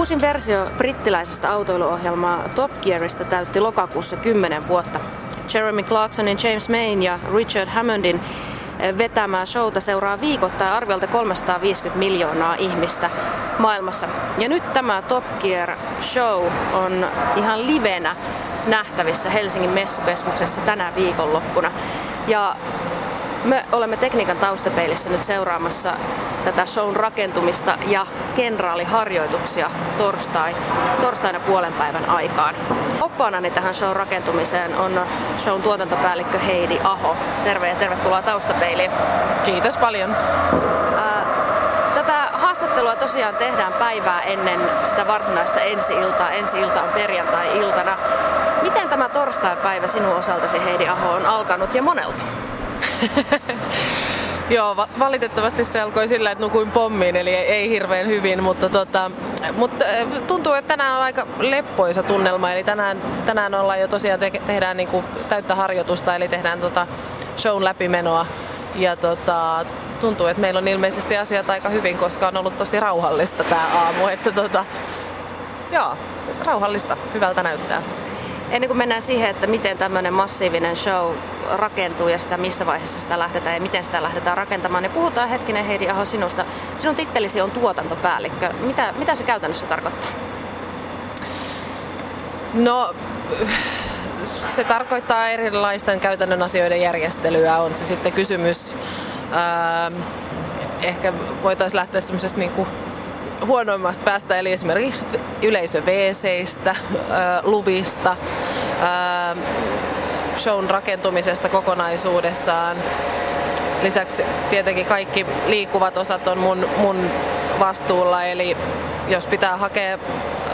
Uusin versio brittiläisestä autoiluohjelmaa Top Gearista täytti lokakuussa 10 vuotta. Jeremy Clarksonin, James Mayn ja Richard Hammondin eh, vetämää showta seuraa viikoittain arviolta 350 miljoonaa ihmistä maailmassa. Ja nyt tämä Top Gear Show on ihan livenä nähtävissä Helsingin messukeskuksessa tänä viikonloppuna. Ja me olemme tekniikan taustapeilissä nyt seuraamassa tätä shown rakentumista ja kenraaliharjoituksia torstai, torstaina puolen päivän aikaan. Oppaanani tähän shown rakentumiseen on shown tuotantopäällikkö Heidi Aho. Terve ja tervetuloa taustapeiliin. Kiitos paljon. Tätä haastattelua tosiaan tehdään päivää ennen sitä varsinaista ensi-iltaa. Ensi-ilta on perjantai-iltana. Miten tämä torstai-päivä sinun osaltasi Heidi Aho on alkanut ja monelta? Joo, va- valitettavasti se alkoi sillä, että nukuin pommiin, eli ei, ei hirveän hyvin, mutta, tota, mutta tuntuu, että tänään on aika leppoisa tunnelma, eli tänään, tänään ollaan jo tosiaan te- tehdään niinku täyttä harjoitusta, eli tehdään tota shown läpimenoa, ja tota, tuntuu, että meillä on ilmeisesti asiat aika hyvin, koska on ollut tosi rauhallista tämä aamu, että tota, joo, rauhallista, hyvältä näyttää. Ennen kuin mennään siihen, että miten tämmöinen massiivinen show rakentuu ja sitä missä vaiheessa sitä lähdetään ja miten sitä lähdetään rakentamaan, niin puhutaan hetkinen Heidi Aho sinusta. Sinun tittelisi on tuotantopäällikkö. Mitä, mitä se käytännössä tarkoittaa? No, se tarkoittaa erilaisten käytännön asioiden järjestelyä. On se sitten kysymys, ää, ehkä voitaisiin lähteä semmoisesta niin kuin huonoimmasta päästä, eli esimerkiksi yleisöveeseistä, luvista, shown rakentumisesta kokonaisuudessaan. Lisäksi tietenkin kaikki liikkuvat osat on mun, mun vastuulla, eli jos pitää hakea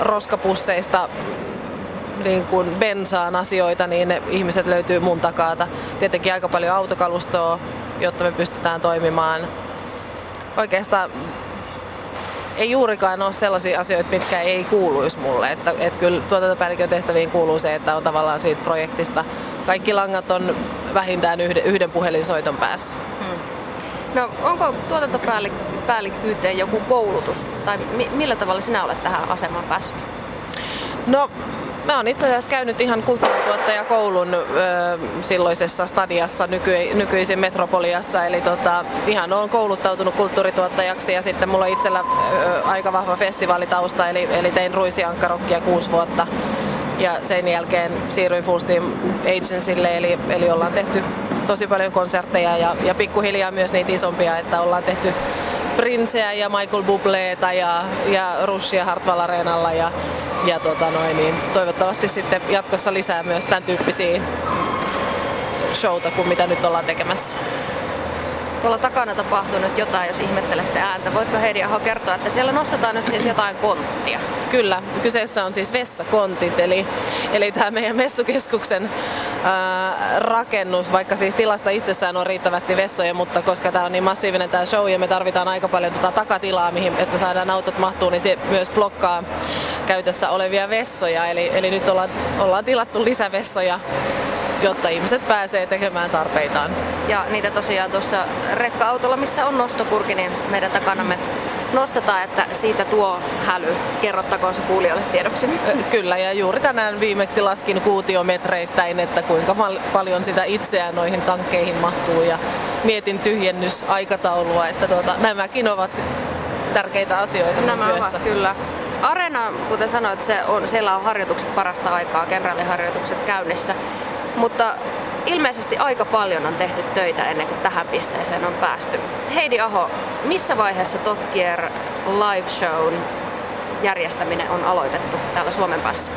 roskapusseista niin kuin bensaan asioita, niin ne ihmiset löytyy mun takaata. Tietenkin aika paljon autokalustoa, jotta me pystytään toimimaan. Oikeastaan ei juurikaan ole sellaisia asioita, mitkä ei kuuluisi mulle. Että, että kyllä tuotantopäällikön tehtäviin kuuluu se, että on tavallaan siitä projektista kaikki langat on vähintään yhden, yhden puhelinsoiton päässä. Hmm. No onko tuotantopäällikkyyteen joku koulutus tai mi- millä tavalla sinä olet tähän asemaan päässyt? No Mä oon itse asiassa käynyt ihan kulttuurituottajakoulun ö, silloisessa stadiassa nyky, nykyisin Metropoliassa, eli tota, ihan on kouluttautunut kulttuurituottajaksi ja sitten mulla on itsellä ö, aika vahva festivaalitausta, eli, eli tein Ruisiankkarokkia kuusi vuotta ja sen jälkeen siirryin Full Steam Agencylle, eli, eli ollaan tehty tosi paljon konsertteja ja, ja pikkuhiljaa myös niitä isompia, että ollaan tehty Princeä ja Michael Bubleeta ja, ja Rushia Hartwall Areenalla ja, ja tota noin, niin toivottavasti sitten jatkossa lisää myös tämän tyyppisiä showta kuin mitä nyt ollaan tekemässä. Tuolla takana tapahtuu nyt jotain, jos ihmettelette ääntä. Voitko Heidi Aho kertoa, että siellä nostetaan nyt siis jotain konttia? Kyllä, kyseessä on siis vessakontit, eli, eli tämä meidän messukeskuksen ää, rakennus, vaikka siis tilassa itsessään on riittävästi vessoja, mutta koska tämä on niin massiivinen tämä show ja me tarvitaan aika paljon tota takatilaa, mihin, että me saadaan autot mahtuu, niin se myös blokkaa käytössä olevia vessoja. Eli, eli nyt ollaan, ollaan tilattu lisävessoja jotta ihmiset pääsee tekemään tarpeitaan. Ja niitä tosiaan tuossa rekka-autolla, missä on nostokurki, niin meidän takanamme nostetaan, että siitä tuo häly. Kerrottakoon se kuulijoille tiedoksi. Kyllä, ja juuri tänään viimeksi laskin kuutiometreittäin, että kuinka paljon sitä itseään noihin tankkeihin mahtuu, ja mietin tyhjennysaikataulua, että tuota, nämäkin ovat tärkeitä asioita Nämä työssä. Ovat, kyllä. Areena, kuten sanoit, se on, siellä on harjoitukset parasta aikaa, kenraaliharjoitukset käynnissä. Mutta ilmeisesti aika paljon on tehty töitä ennen kuin tähän pisteeseen on päästy. Heidi Aho, missä vaiheessa Top Gear Live Shown järjestäminen on aloitettu täällä Suomen päässä?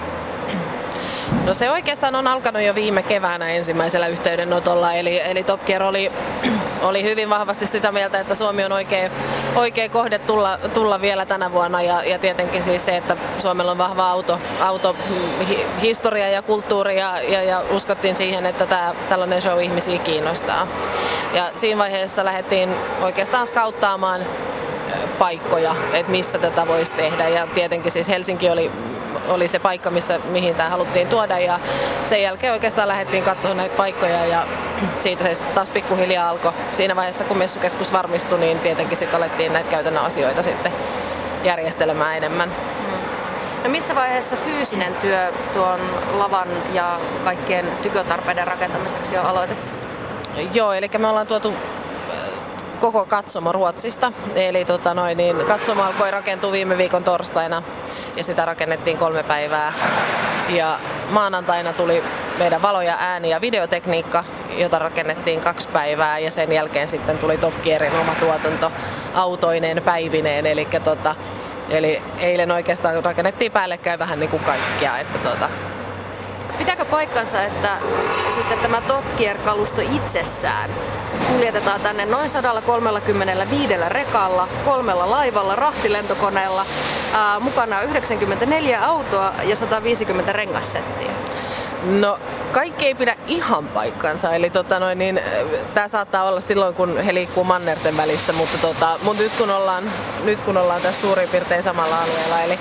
No se oikeastaan on alkanut jo viime keväänä ensimmäisellä yhteydenotolla, eli, eli Top Gear oli, oli hyvin vahvasti sitä mieltä, että Suomi on oikea, oikea kohde tulla, tulla vielä tänä vuonna ja, ja tietenkin siis se, että Suomella on vahva auto, auto historia ja kulttuuri ja, ja, ja uskottiin siihen, että tämä, tällainen show ihmisiä kiinnostaa. Ja siinä vaiheessa lähdettiin oikeastaan skauttaamaan paikkoja, että missä tätä voisi tehdä. Ja tietenkin siis Helsinki oli oli se paikka, missä, mihin tämä haluttiin tuoda ja sen jälkeen oikeastaan lähdettiin katsomaan näitä paikkoja ja siitä se sitten taas pikkuhiljaa alkoi. Siinä vaiheessa, kun messukeskus varmistui, niin tietenkin sitten alettiin näitä käytännön asioita sitten järjestelemään enemmän. Mm. No missä vaiheessa fyysinen työ tuon lavan ja kaikkien tykötarpeiden rakentamiseksi on aloitettu? Joo, eli me ollaan tuotu koko katsomo Ruotsista. Eli tota noin, niin katsomo alkoi rakentua viime viikon torstaina ja sitä rakennettiin kolme päivää. Ja maanantaina tuli meidän valo- ja ääni- ja videotekniikka, jota rakennettiin kaksi päivää ja sen jälkeen sitten tuli Top Gearin oma tuotanto autoineen päivineen. Eli, tota, eli eilen oikeastaan rakennettiin päällekkäin vähän niin kuin kaikkia. Että tota, Pitääkö paikkansa, että sitten tämä Top Gear-kalusto itsessään kuljetetaan tänne noin 135 rekalla, kolmella laivalla, rahtilentokoneella, ää, mukana 94 autoa ja 150 rengassettiä? No kaikki ei pidä ihan paikkansa, eli tota noin, niin, tämä saattaa olla silloin, kun he liikkuu mannerten välissä, mutta, tota, mutta nyt, kun ollaan, nyt kun ollaan tässä suurin piirtein samalla alueella, eli,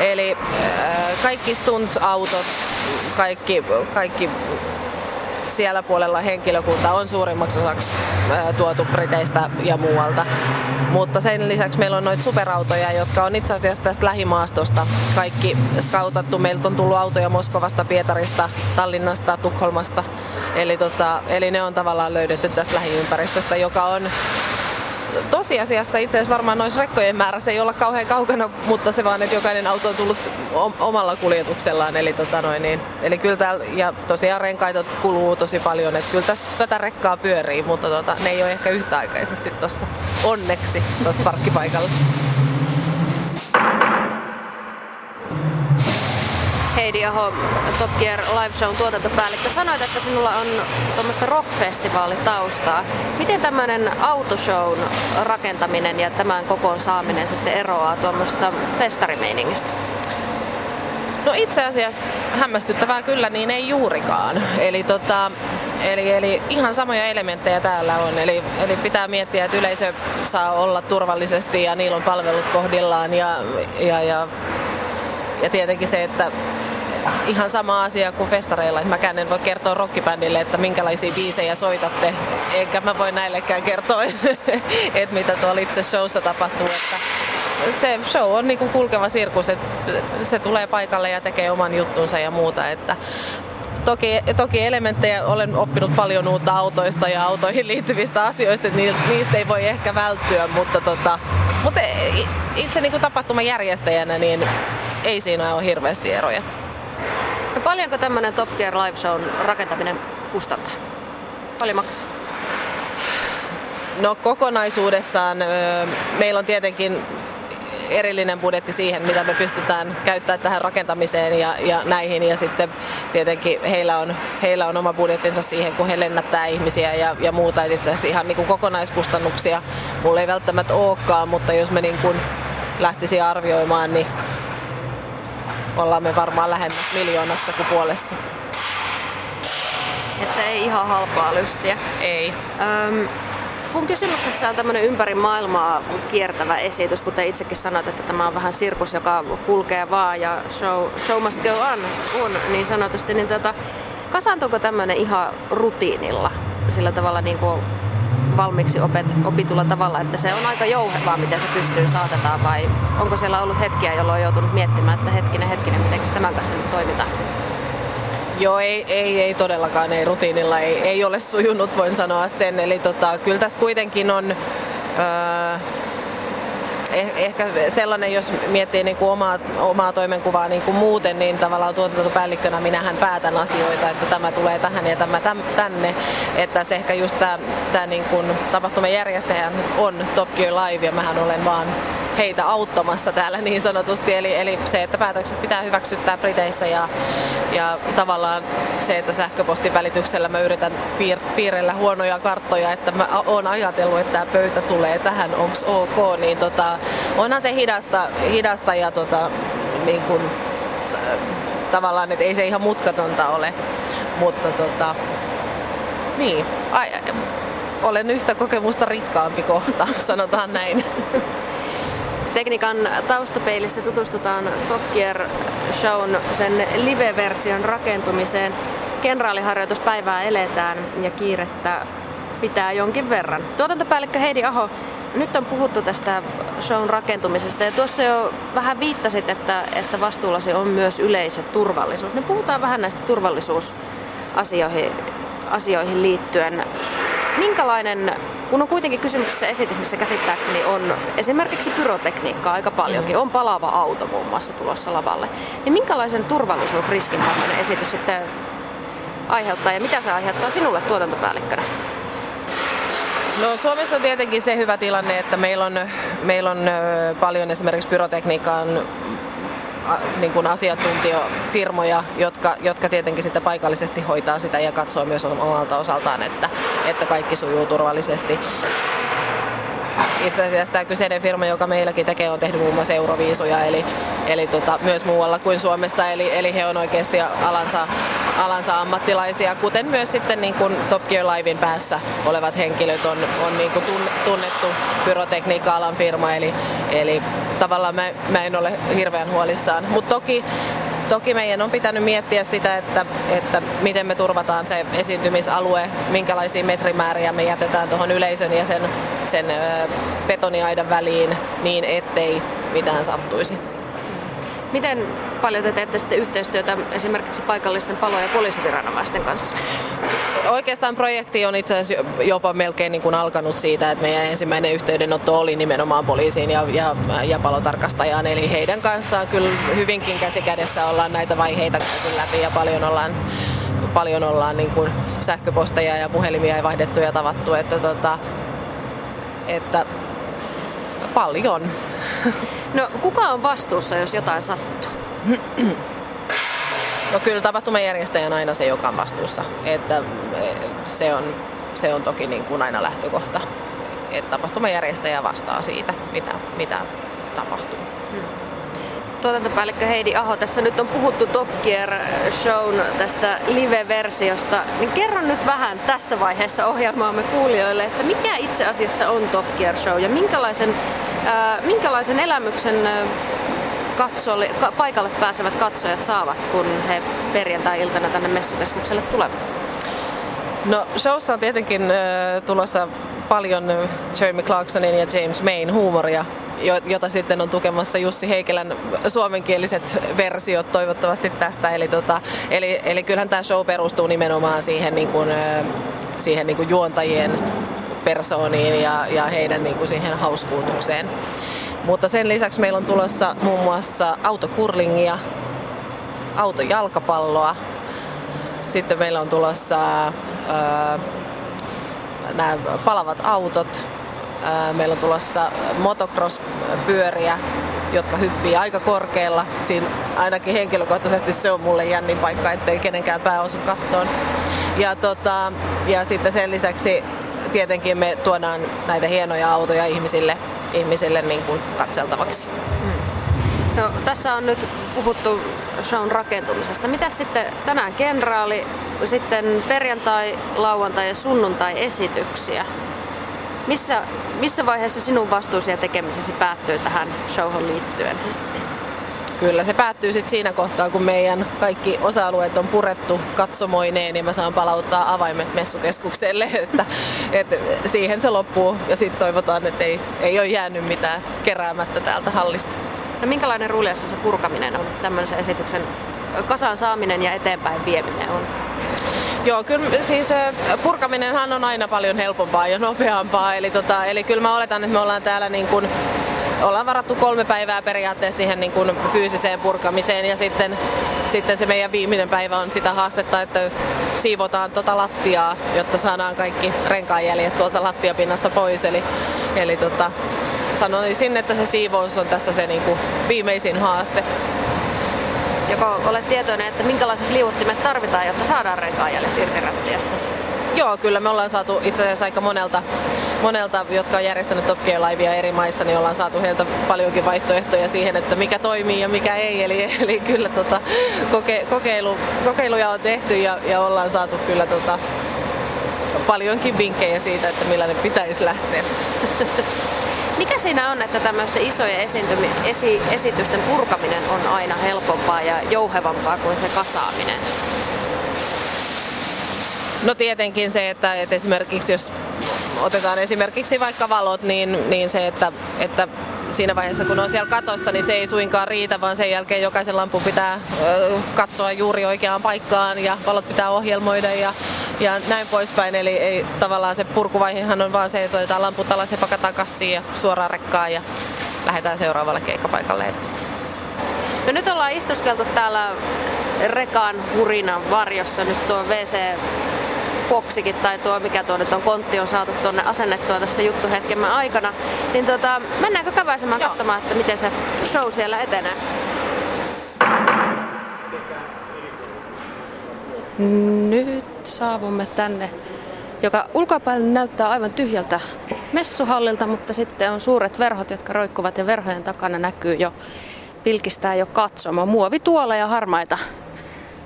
eli äh, kaikki stunt-autot, kaikki, kaikki siellä puolella henkilökunta on suurimmaksi osaksi tuotu Briteistä ja muualta. Mutta sen lisäksi meillä on noita superautoja, jotka on itse asiassa tästä lähimaastosta kaikki skautattu. Meiltä on tullut autoja Moskovasta, Pietarista, Tallinnasta, Tukholmasta. Eli, tota, eli ne on tavallaan löydetty tästä lähiympäristöstä, joka on tosiasiassa itse asiassa varmaan noissa rekkojen määrässä ei olla kauhean kaukana, mutta se vaan, että jokainen auto on tullut omalla kuljetuksellaan. Eli, tota noin, niin, eli kyllä täällä, ja tosiaan renkaita kuluu tosi paljon, että kyllä tässä tätä rekkaa pyörii, mutta tota, ne ei ole ehkä yhtäaikaisesti tuossa onneksi tuossa parkkipaikalla. Heidi Aho, Top Gear Live Show tuotantopäällikkö, sanoit, että sinulla on tuommoista rockfestivaalitaustaa. Miten tämmöinen autoshown rakentaminen ja tämän kokoon saaminen sitten eroaa tuommoista festarimeiningistä? No itse asiassa hämmästyttävää kyllä, niin ei juurikaan. Eli, tota, eli, eli ihan samoja elementtejä täällä on. Eli, eli pitää miettiä, että yleisö saa olla turvallisesti ja niillä on palvelut kohdillaan ja, ja, ja ja tietenkin se, että ihan sama asia kuin festareilla. Että mäkään en voi kertoa rockibändille, että minkälaisia biisejä soitatte. Eikä mä voi näillekään kertoa, että mitä tuolla itse showssa tapahtuu. Että se show on niinku kulkeva sirkus, että se tulee paikalle ja tekee oman juttunsa ja muuta. Että toki, toki elementtejä olen oppinut paljon uutta autoista ja autoihin liittyvistä asioista, että niistä ei voi ehkä välttyä, mutta, tota, mutta itse niin kuin tapahtuman järjestäjänä niin ei siinä ole hirveästi eroja. No paljonko tämmöinen Top Gear Live Show rakentaminen kustantaa? Paljon maksaa? No kokonaisuudessaan meillä on tietenkin erillinen budjetti siihen, mitä me pystytään käyttämään tähän rakentamiseen ja, ja näihin. Ja sitten tietenkin heillä on, heillä on oma budjettinsa siihen, kun he lennättää ihmisiä ja, ja muuta. Et itse asiassa ihan niin kuin kokonaiskustannuksia mulla ei välttämättä olekaan, mutta jos me niin kuin lähtisi arvioimaan, niin ollaan me varmaan lähemmäs miljoonassa kuin puolessa. Että ei ihan halpaa lystiä. Ei. Öm, kun kysymyksessä on tämmöinen ympäri maailmaa kiertävä esitys, kuten itsekin sanoit, että tämä on vähän sirkus, joka kulkee vaan ja show, show must go on, on niin sanotusti, niin tuota, kasaantuuko tämmöinen ihan rutiinilla sillä tavalla niin kuin valmiiksi opet, opitulla tavalla, että se on aika jouhevaa, miten se pystyy saatetaan vai onko siellä ollut hetkiä, jolloin on joutunut miettimään, että hetkinen, hetkinen, miten tämän kanssa nyt toimitaan? Joo, ei, ei, ei todellakaan, ei rutiinilla, ei, ei ole sujunut, voin sanoa sen. Eli tota, kyllä tässä kuitenkin on... Öö, ehkä sellainen, jos miettii niin kuin omaa, omaa toimenkuvaa niin kuin muuten, niin tavallaan tuotantopäällikkönä minähän päätän asioita, että tämä tulee tähän ja tämä tänne. Että se ehkä just tämä, tämä niin kuin tapahtuman järjestäjä on Top Gear Live ja mähän olen vaan heitä auttamassa täällä niin sanotusti. Eli, eli se, että päätökset pitää hyväksyttää Briteissä ja, ja tavallaan se, että sähköpostin välityksellä mä yritän piir, piirrellä huonoja karttoja, että mä oon ajatellut, että tämä pöytä tulee tähän, onks ok, niin tota, onhan se hidasta, hidasta ja tota, niin kun, äh, tavallaan, että ei se ihan mutkatonta ole. Mutta tota, niin, ai, olen yhtä kokemusta rikkaampi kohta, sanotaan näin. Tekniikan taustapeilissä tutustutaan Top Gear Shown sen live-version rakentumiseen. Kenraaliharjoituspäivää eletään ja kiirettä pitää jonkin verran. Tuotantopäällikkö Heidi Aho, nyt on puhuttu tästä shown rakentumisesta ja tuossa jo vähän viittasit, että, että vastuullasi on myös yleisöturvallisuus. Niin puhutaan vähän näistä turvallisuusasioihin asioihin liittyen. Minkälainen, kun on kuitenkin kysymyksessä esitys, missä käsittääkseni on esimerkiksi pyrotekniikkaa aika paljonkin, mm. on palava auto muun muassa tulossa lavalle, niin minkälaisen turvallisuusriskin tämmöinen esitys sitten aiheuttaa ja mitä se aiheuttaa sinulle tuotantopäällikkönä? No Suomessa on tietenkin se hyvä tilanne, että meillä on, meillä on paljon esimerkiksi pyrotekniikan niin kuin asiantuntijafirmoja, jotka, jotka tietenkin sitten paikallisesti hoitaa sitä ja katsoo myös omalta osaltaan, että, että kaikki sujuu turvallisesti. Itse asiassa tämä kyseinen firma, joka meilläkin tekee, on tehnyt muun muassa euroviisuja, eli, eli tota, myös muualla kuin Suomessa, eli, eli he on oikeasti alansa, alansa ammattilaisia, kuten myös sitten niin kuin Top Gear Livein päässä olevat henkilöt on, on niin kuin tunnettu pyrotekniikka-alan firma, eli, eli tavallaan mä, mä en ole hirveän huolissaan. Mutta toki Toki meidän on pitänyt miettiä sitä, että, että miten me turvataan se esiintymisalue, minkälaisia metrimääriä me jätetään tuohon yleisön ja sen, sen betoniaidan väliin niin, ettei mitään sattuisi. Miten paljon te teette sitten yhteistyötä esimerkiksi paikallisten palo- ja poliisiviranomaisten kanssa? Oikeastaan projekti on itse asiassa jopa melkein niin kuin alkanut siitä, että meidän ensimmäinen yhteydenotto oli nimenomaan poliisiin ja, ja, ja palotarkastajaan. Eli heidän kanssaan kyllä hyvinkin käsikädessä ollaan näitä vaiheita käyty läpi ja paljon ollaan, paljon ollaan niin kuin sähköposteja ja puhelimia vaihdettu ja tavattu. Että, tota, että paljon. No kuka on vastuussa, jos jotain sattuu? No kyllä tapahtumajärjestäjä on aina se, joka on vastuussa. Että e, se on, se on toki niin kuin aina lähtökohta. Että tapahtumajärjestäjä vastaa siitä, mitä, mitä tapahtuu. Tuotantopäällikkö Heidi Aho, tässä nyt on puhuttu Top Gear Shown tästä live-versiosta. Niin kerro nyt vähän tässä vaiheessa ohjelmaamme kuulijoille, että mikä itse asiassa on Top Gear Show ja minkälaisen, äh, minkälaisen elämyksen äh, katsoli, ka, paikalle pääsevät katsojat saavat, kun he perjantai-iltana tänne messukeskukselle tulevat? No showssa on tietenkin äh, tulossa paljon Jeremy Clarksonin ja James Mayn huumoria, jota sitten on tukemassa Jussi Heikelän suomenkieliset versiot toivottavasti tästä. Eli, tota, eli, eli kyllähän tämä show perustuu nimenomaan siihen, niin kuin, siihen niin kuin juontajien persooniin ja, ja heidän niin kuin siihen hauskuutukseen. Mutta sen lisäksi meillä on tulossa muun muassa autokurlingia, autojalkapalloa. Sitten meillä on tulossa öö, nämä palavat autot. Öö, meillä on tulossa motocross-pyöriä, jotka hyppii aika korkealla. Siinä ainakin henkilökohtaisesti se on mulle jännin paikka, ettei kenenkään pää osu kattoon. Ja, tota, ja sitten sen lisäksi tietenkin me tuodaan näitä hienoja autoja ihmisille ihmisille niin kuin katseltavaksi. Hmm. No, tässä on nyt puhuttu shown rakentumisesta. Mitä sitten tänään kenraali, sitten perjantai, lauantai ja sunnuntai esityksiä? Missä, missä vaiheessa sinun vastuusi ja tekemisesi päättyy tähän showhon liittyen? Kyllä se päättyy sitten siinä kohtaa, kun meidän kaikki osa-alueet on purettu katsomoineen, niin mä saan palauttaa avaimet messukeskukselle, että, että siihen se loppuu ja sitten toivotaan, että ei, ei ole jäänyt mitään keräämättä täältä hallista. No minkälainen ruljassa se purkaminen on, tämmöisen esityksen kasaan saaminen ja eteenpäin vieminen on? Joo, kyllä siis purkaminenhan on aina paljon helpompaa ja nopeampaa. Eli, tota, eli kyllä mä oletan, että me ollaan täällä niin kuin ollaan varattu kolme päivää periaatteessa siihen niin kuin fyysiseen purkamiseen ja sitten, sitten se meidän viimeinen päivä on sitä haastetta, että siivotaan tota lattiaa, jotta saadaan kaikki renkaanjäljet tuolta lattiapinnasta pois. Eli, eli tota, sanoisin, että se siivous on tässä se niin kuin viimeisin haaste. Joko olet tietoinen, että minkälaiset liuuttimet tarvitaan, jotta saadaan renkaanjäljet irti rattiasta? Joo, kyllä me ollaan saatu itse asiassa aika monelta, monelta jotka on järjestänyt Top Gear Livea eri maissa, niin ollaan saatu heiltä paljonkin vaihtoehtoja siihen, että mikä toimii ja mikä ei. Eli, eli kyllä tota, koke, kokeilu, kokeiluja on tehty ja, ja ollaan saatu kyllä tota, paljonkin vinkkejä siitä, että millainen pitäisi lähteä. Mikä siinä on, että tämmöisten isojen esi, esitysten purkaminen on aina helpompaa ja jouhevampaa kuin se kasaaminen? No tietenkin se, että, että esimerkiksi jos otetaan esimerkiksi vaikka valot, niin, niin se, että, että siinä vaiheessa, kun on siellä katossa, niin se ei suinkaan riitä, vaan sen jälkeen jokaisen lampun pitää katsoa juuri oikeaan paikkaan ja valot pitää ohjelmoida ja, ja näin poispäin. Eli ei, tavallaan se purkuvaihehan on vaan se, että otetaan lamput alas ja pakataan kassiin ja suoraan rekkaan ja lähdetään seuraavalle keikkapaikalle. No nyt ollaan istuskeltu täällä rekan hurinan varjossa. Nyt tuo WC boksikin tai tuo, mikä tuo nyt on, kontti on saatu tuonne asennettua tässä juttuhetkemme aikana. Niin tota, mennäänkö käväisemään katsomaan, että miten se show siellä etenee? Nyt saavumme tänne, joka ulkopäin näyttää aivan tyhjältä messuhallilta, mutta sitten on suuret verhot, jotka roikkuvat ja verhojen takana näkyy jo, pilkistää jo katsomo. Muovituola ja harmaita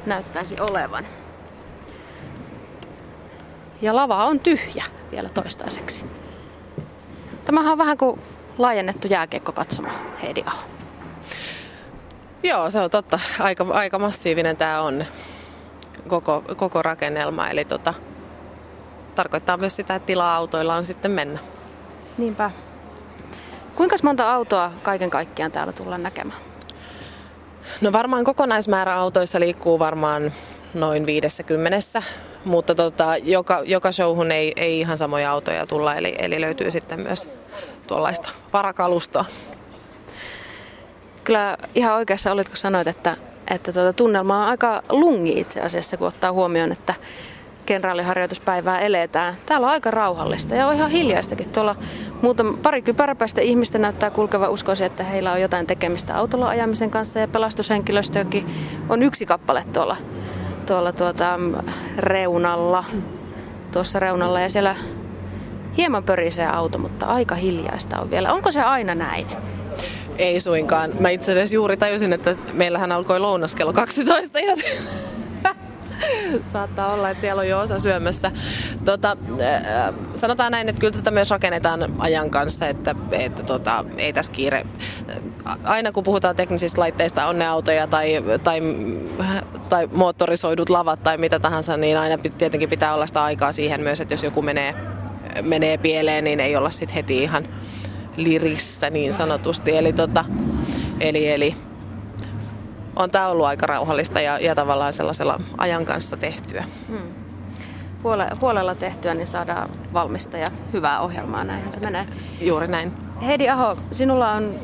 näyttäisi olevan. Ja lava on tyhjä vielä toistaiseksi. Tämähän on vähän kuin laajennettu katsomaan Heidi Aho. Joo, se on totta. Aika, aika massiivinen tämä on koko, koko rakennelma. Eli tota, tarkoittaa myös sitä, että tilaa autoilla on sitten mennä. Niinpä. Kuinka monta autoa kaiken kaikkiaan täällä tullaan näkemään? No varmaan kokonaismäärä autoissa liikkuu varmaan noin 50, mutta tota, joka, joka showhun ei, ei ihan samoja autoja tulla, eli, eli löytyy sitten myös tuollaista varakalustoa. Kyllä ihan oikeassa olit, kun sanoit, että, että tuota, tunnelma on aika lungi itse asiassa, kun ottaa huomioon, että kenraaliharjoituspäivää eletään. Täällä on aika rauhallista ja on ihan hiljaistakin. Tuolla muutama, pari kypäräpäistä ihmistä näyttää kulkeva uskoisin, että heillä on jotain tekemistä autolla ajamisen kanssa ja pelastushenkilöstökin on yksi kappale tuolla tuolla tuota, reunalla, tuossa reunalla ja siellä hieman pörisee auto, mutta aika hiljaista on vielä. Onko se aina näin? Ei suinkaan. Mä itse asiassa juuri tajusin, että meillähän alkoi lounas kello 12, joten Saattaa olla, että siellä on jo osa syömässä. Tota, äh, sanotaan näin, että kyllä tätä myös rakennetaan ajan kanssa, että, että tota, ei tässä kiire. Aina kun puhutaan teknisistä laitteista, on ne autoja tai, tai, tai moottorisoidut lavat tai mitä tahansa, niin aina tietenkin pitää olla sitä aikaa siihen myös, että jos joku menee, menee pieleen, niin ei olla sitten heti ihan lirissä niin sanotusti. Eli, tota, eli, eli on tämä ollut aika rauhallista ja, ja tavallaan sellaisella ajan kanssa tehtyä. Hmm. Huole, huolella tehtyä, niin saadaan valmista ja hyvää ohjelmaa, näinhän se menee. Juuri näin. Heidi Aho, sinulla on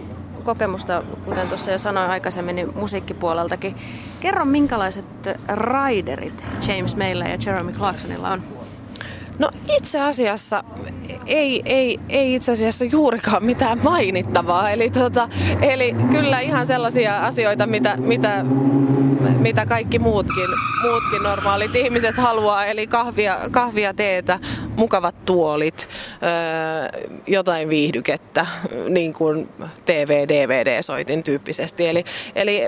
kokemusta, kuten tuossa jo sanoin aikaisemmin, niin musiikkipuoleltakin. Kerro, minkälaiset raiderit James Meillä ja Jeremy Clarksonilla on? No itse asiassa ei, ei, ei itse asiassa juurikaan mitään mainittavaa. Eli, tota, eli kyllä ihan sellaisia asioita, mitä, mitä, mitä kaikki muutkin, muutkin normaalit ihmiset haluaa. Eli kahvia, kahvia teetä, mukavat tuolit, öö, jotain viihdykettä, niin kuin TV-DVD-soitin tyyppisesti. Eli, eli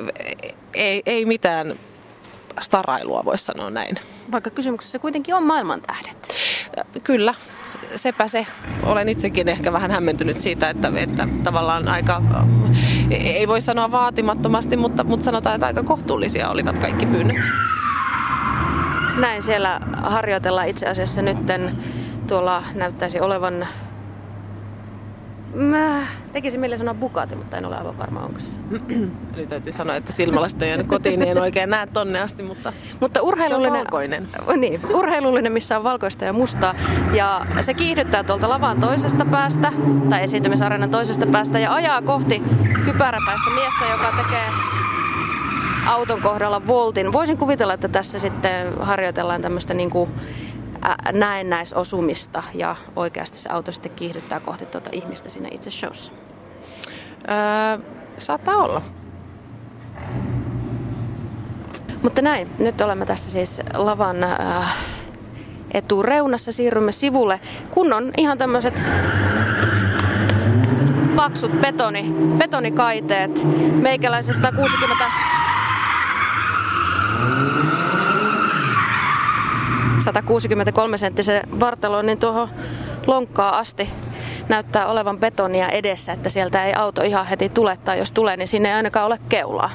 ei, ei mitään starailua, voisi sanoa näin. Vaikka kysymyksessä kuitenkin on maailman tähdet. Kyllä, sepä se. Olen itsekin ehkä vähän hämmentynyt siitä, että, että tavallaan aika, ei voi sanoa vaatimattomasti, mutta, mutta sanotaan, että aika kohtuullisia olivat kaikki pyynnöt. Näin siellä harjoitellaan itse asiassa nytten tuolla näyttäisi olevan Mä tekisin mieli sanoa Bugatti, mutta en ole aivan varma, onko se Eli täytyy sanoa, että silmälasten jäänyt kotiin, niin en oikein näe tonne asti, mutta, mutta urheilullinen, se on valkoinen. Niin, urheilullinen, missä on valkoista ja mustaa. Ja se kiihdyttää tuolta lavan toisesta päästä, tai esiintymisareenan toisesta päästä, ja ajaa kohti kypäräpäistä miestä, joka tekee auton kohdalla voltin. Voisin kuvitella, että tässä sitten harjoitellaan tämmöistä niin kuin näennäisosumista ja oikeasti se auto sitten kiihdyttää kohti tuota ihmistä siinä itse showssa? Öö, saattaa olla. Mutta näin, nyt olemme tässä siis lavan äh, etureunassa, siirrymme sivulle, kun on ihan tämmöiset paksut betoni, betonikaiteet. Meikäläisen 160 163 senttisen vartalo, niin tuohon lonkkaa asti näyttää olevan betonia edessä, että sieltä ei auto ihan heti tule, tai jos tulee, niin sinne ei ainakaan ole keulaa.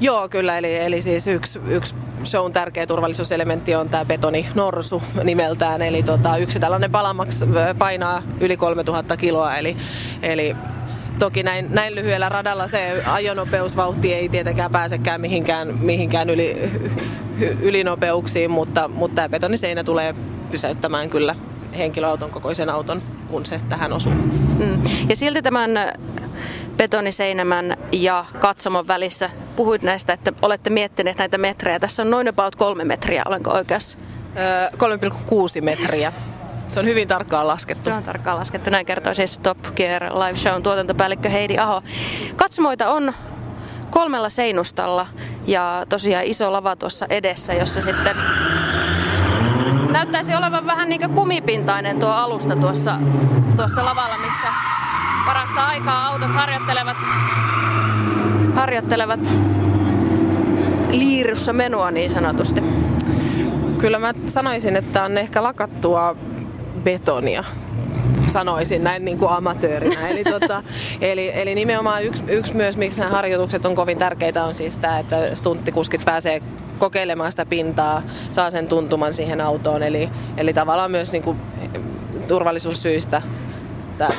Joo, kyllä, eli, eli siis yksi, yksi shown tärkeä turvallisuuselementti on tämä betoni norsu nimeltään. Eli tota, yksi tällainen palamaks painaa yli 3000 kiloa, eli, eli Toki näin, näin lyhyellä radalla se ajonopeusvauhti ei tietenkään pääsekään mihinkään, mihinkään yli, ylinopeuksiin, mutta, mutta tämä betoniseinä tulee pysäyttämään kyllä henkilöauton kokoisen auton, kun se tähän osuu. Mm. Ja silti tämän betoniseinämän ja katsomon välissä puhuit näistä, että olette miettineet näitä metrejä. Tässä on noin about kolme metriä, olenko oikeassa? Öö, 3,6 metriä. Se on hyvin tarkkaan laskettu. Se on tarkkaan laskettu. Näin kertoo siis Top Gear Live Shown tuotantopäällikkö Heidi Aho. Katsomoita on kolmella seinustalla ja tosiaan iso lava tuossa edessä, jossa sitten näyttäisi olevan vähän niin kuin kumipintainen tuo alusta tuossa, tuossa lavalla, missä parasta aikaa autot harjoittelevat, harjoittelevat liirussa menua niin sanotusti. Kyllä mä sanoisin, että on ehkä lakattua betonia sanoisin näin niin kuin amatöörinä. Eli, tota, eli, eli nimenomaan yksi, yksi myös, miksi nämä harjoitukset on kovin tärkeitä, on siis tämä, että stunttikuskit pääsee kokeilemaan sitä pintaa, saa sen tuntuman siihen autoon. Eli, eli tavallaan myös niin kuin turvallisuussyistä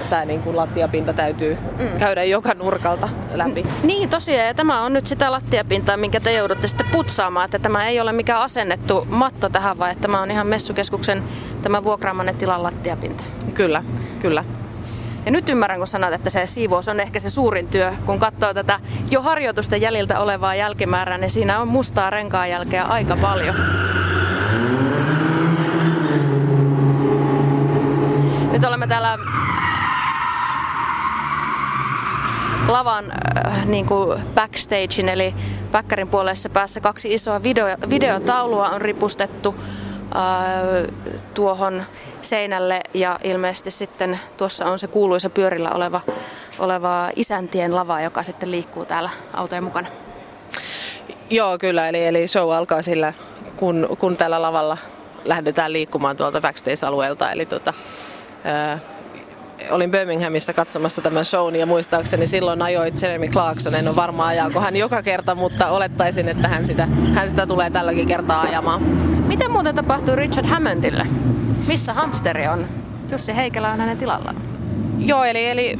tämä niin kuin lattiapinta täytyy mm. käydä joka nurkalta läpi. Niin tosiaan, ja tämä on nyt sitä lattiapintaa, minkä te joudutte sitten putsaamaan, että tämä ei ole mikään asennettu matto tähän, vaan että tämä on ihan messukeskuksen tämä vuokraamanne tilan lattiapinta. Kyllä, kyllä. Ja nyt ymmärrän, kun sanot, että se siivous on ehkä se suurin työ, kun katsoo tätä jo harjoitusten jäljiltä olevaa jälkimäärää, niin siinä on mustaa renkaan jälkeä aika paljon. Nyt olemme täällä lavan äh, niin kuin backstagein, eli väkkärin puolessa päässä kaksi isoa video, videotaulua on ripustettu tuohon seinälle ja ilmeisesti sitten tuossa on se kuuluisa pyörillä oleva, oleva isäntien lava, joka sitten liikkuu täällä autojen mukana. Joo, kyllä. Eli, eli show alkaa sillä, kun, kun tällä lavalla lähdetään liikkumaan tuolta backstage-alueelta. Eli tota, ää, olin Birminghamissa katsomassa tämän shown ja muistaakseni silloin ajoi Jeremy Clarkson. En ole varma ajaako hän joka kerta, mutta olettaisin, että hän sitä, hän sitä tulee tälläkin kertaa ajamaan. Mitä muuten tapahtuu Richard Hammondille? Missä hamsteri on? Jussi Heikelä on hänen tilallaan. Joo, eli, eli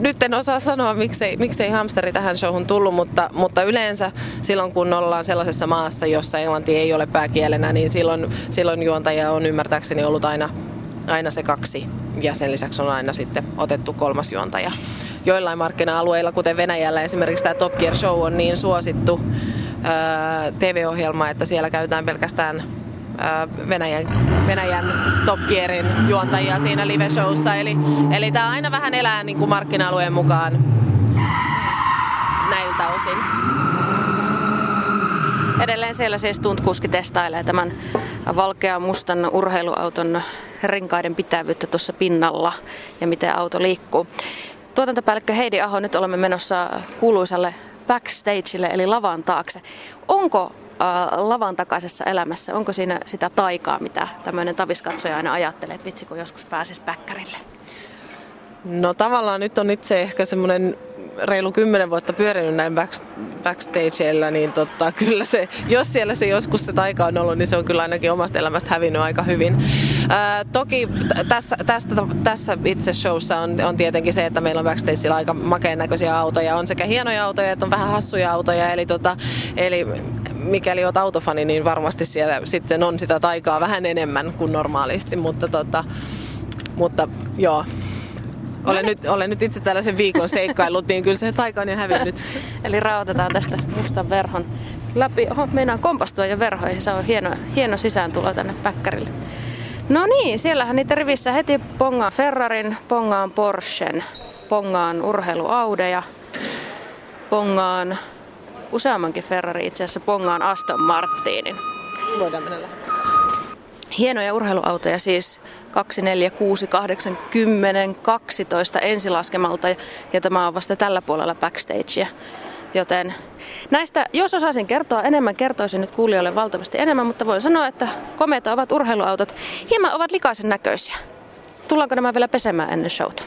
nyt en osaa sanoa, miksei, miksei hamsteri tähän showhun tullut, mutta, mutta yleensä silloin kun ollaan sellaisessa maassa, jossa englanti ei ole pääkielenä, niin silloin, silloin juontaja on ymmärtääkseni ollut aina, aina se kaksi ja sen lisäksi on aina sitten otettu kolmas juontaja. Joillain markkina-alueilla, kuten Venäjällä esimerkiksi tämä Top Gear Show on niin suosittu TV-ohjelma, että siellä käytetään pelkästään ää, Venäjän, Venäjän Top Gearin juontajia siinä live-showssa. Eli, eli tämä aina vähän elää niin kuin markkina-alueen mukaan näiltä osin. Edelleen siellä siis Tuntkuski testailee tämän valkea mustan urheiluauton renkaiden pitävyyttä tuossa pinnalla ja miten auto liikkuu. Tuotantopäällikkö Heidi Aho, nyt olemme menossa kuuluisalle backstageille eli lavan taakse. Onko äh, lavan takaisessa elämässä, onko siinä sitä taikaa, mitä tämmöinen taviskatsoja aina ajattelee, että vitsi kun joskus pääsisi päkkärille? No tavallaan nyt on itse ehkä semmoinen reilu kymmenen vuotta pyörinyt näin back, backstageilla, niin tota, kyllä se, jos siellä se joskus se taika on ollut, niin se on kyllä ainakin omasta elämästä hävinnyt aika hyvin. Ää, toki tässä, tästä, tässä itse showssa on, on tietenkin se, että meillä on backstageilla aika makeen näköisiä autoja. On sekä hienoja autoja että on vähän hassuja autoja. Eli, tota, eli mikäli olet autofani, niin varmasti siellä sitten on sitä taikaa vähän enemmän kuin normaalisti. Mutta, tota, mutta joo, olen nyt, olen nyt itse tällaisen viikon seikkailut, niin kyllä se taika on jo hävinnyt. Eli raotetaan tästä mustan verhon läpi. Oho, meinaan kompastua jo verhoihin. Se on hieno, hieno sisääntulo tänne päkkärille. No niin, siellähän niitä rivissä heti pongaan Ferrarin, pongaan Porschen, pongaan urheiluaudeja, pongaan useammankin Ferrari itse asiassa, pongaan Aston Martinin. Voidaan mennä Hienoja urheiluautoja siis 2, 4, 6, 8, 10, 12 ensilaskemalta ja tämä on vasta tällä puolella backstagea. Joten näistä, jos osaisin kertoa enemmän, kertoisin nyt kuulijoille valtavasti enemmän, mutta voin sanoa, että komeita ovat urheiluautot. Hieman ovat likaisen näköisiä. Tullaanko nämä vielä pesemään ennen showta?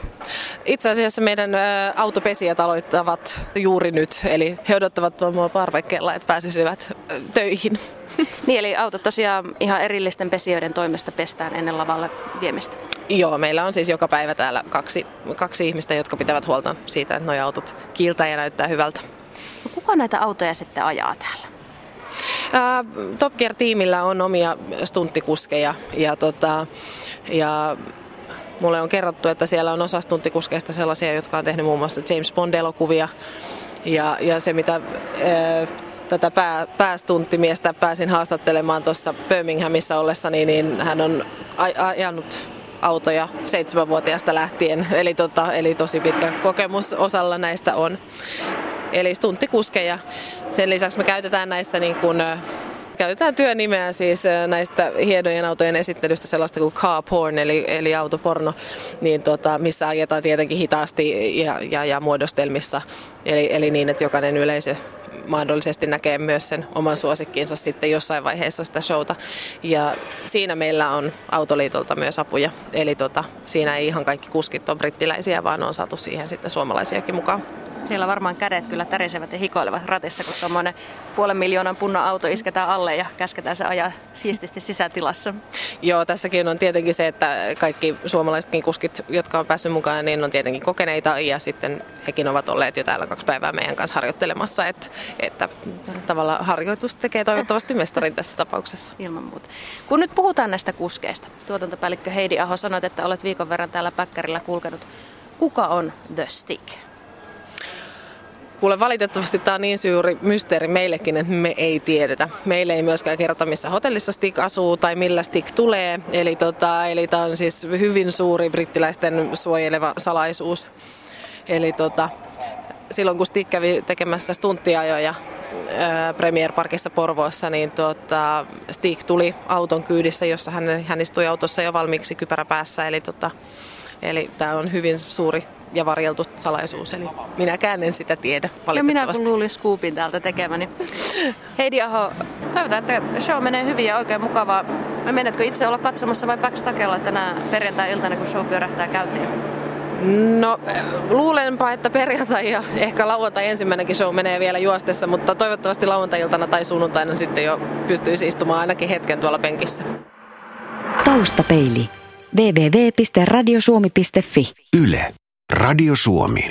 Itse asiassa meidän autopesijät aloittavat juuri nyt, eli he odottavat tuolla parvekkeella, että pääsisivät töihin. Niin, eli autot tosiaan ihan erillisten pesijöiden toimesta pestään ennen lavalle viemistä. Joo, meillä on siis joka päivä täällä kaksi, kaksi ihmistä, jotka pitävät huolta siitä, että nuo autot kiiltää ja näyttää hyvältä. Kuka näitä autoja sitten ajaa täällä? Top Gear-tiimillä on omia stunttikuskeja ja, tota, ja mulle on kerrottu, että siellä on osa stunttikuskeista sellaisia, jotka on tehnyt muun muassa James Bond-elokuvia ja, ja se mitä tätä pää, päästuntimiestä pääsin haastattelemaan tuossa Birminghamissa ollessa, niin, niin hän on ajanut autoja seitsemänvuotiaasta lähtien, eli, tota, eli tosi pitkä kokemus osalla näistä on. Eli stunttikuskeja. Sen lisäksi me käytetään näissä niin kuin, käytetään työnimeä siis näistä hienojen autojen esittelystä sellaista kuin car porn, eli, eli autoporno, niin tota, missä ajetaan tietenkin hitaasti ja, ja, ja muodostelmissa, eli, eli niin, että jokainen yleisö mahdollisesti näkee myös sen oman suosikkiinsa sitten jossain vaiheessa sitä showta. Ja siinä meillä on Autoliitolta myös apuja. Eli tota, siinä ei ihan kaikki kuskit ole brittiläisiä, vaan on saatu siihen sitten suomalaisiakin mukaan. Siellä varmaan kädet kyllä tärisevät ja hikoilevat ratissa, kun tuommoinen puolen miljoonan punnan auto isketään alle ja käsketään se ajaa siististi sisätilassa. Joo, tässäkin on tietenkin se, että kaikki suomalaisetkin kuskit, jotka on päässyt mukaan, niin on tietenkin kokeneita ja sitten hekin ovat olleet jo täällä kaksi päivää meidän kanssa harjoittelemassa, että, että tavalla harjoitus tekee toivottavasti mestarin tässä tapauksessa. Ilman muuta. Kun nyt puhutaan näistä kuskeista, tuotantopäällikkö Heidi Aho sanoit, että olet viikon verran täällä Päkkärillä kulkenut. Kuka on The Stick? Kuule, valitettavasti tämä on niin suuri mysteeri meillekin, että me ei tiedetä. Meille ei myöskään kerrota, missä hotellissa Stick asuu tai millä Stick tulee. Eli, tota, eli tämä on siis hyvin suuri brittiläisten suojeleva salaisuus. Eli tota, silloin kun Stick kävi tekemässä stunttiajoja Premier Parkissa Porvoossa, niin tota, Stick tuli auton kyydissä, jossa hän, hän istui autossa jo valmiiksi kypärä päässä. Eli, tota, eli tämä on hyvin suuri ja varjeltu salaisuus, eli minäkään en sitä tiedä valitettavasti. Ja minä kun luulin scoopin täältä tekemäni. Heidi Aho, toivotaan, että show menee hyvin ja oikein mukavaa. Menetkö itse olla katsomassa vai backstakella tänä perjantai-iltana, kun show pyörähtää käyntiin? No luulenpa, että perjantai ja ehkä lauantai ensimmäinenkin show menee vielä juostessa, mutta toivottavasti lauantai-iltana tai sunnuntaina sitten jo pystyisi istumaan ainakin hetken tuolla penkissä. Taustapeili. www.radiosuomi.fi Yle. Radio Suomi.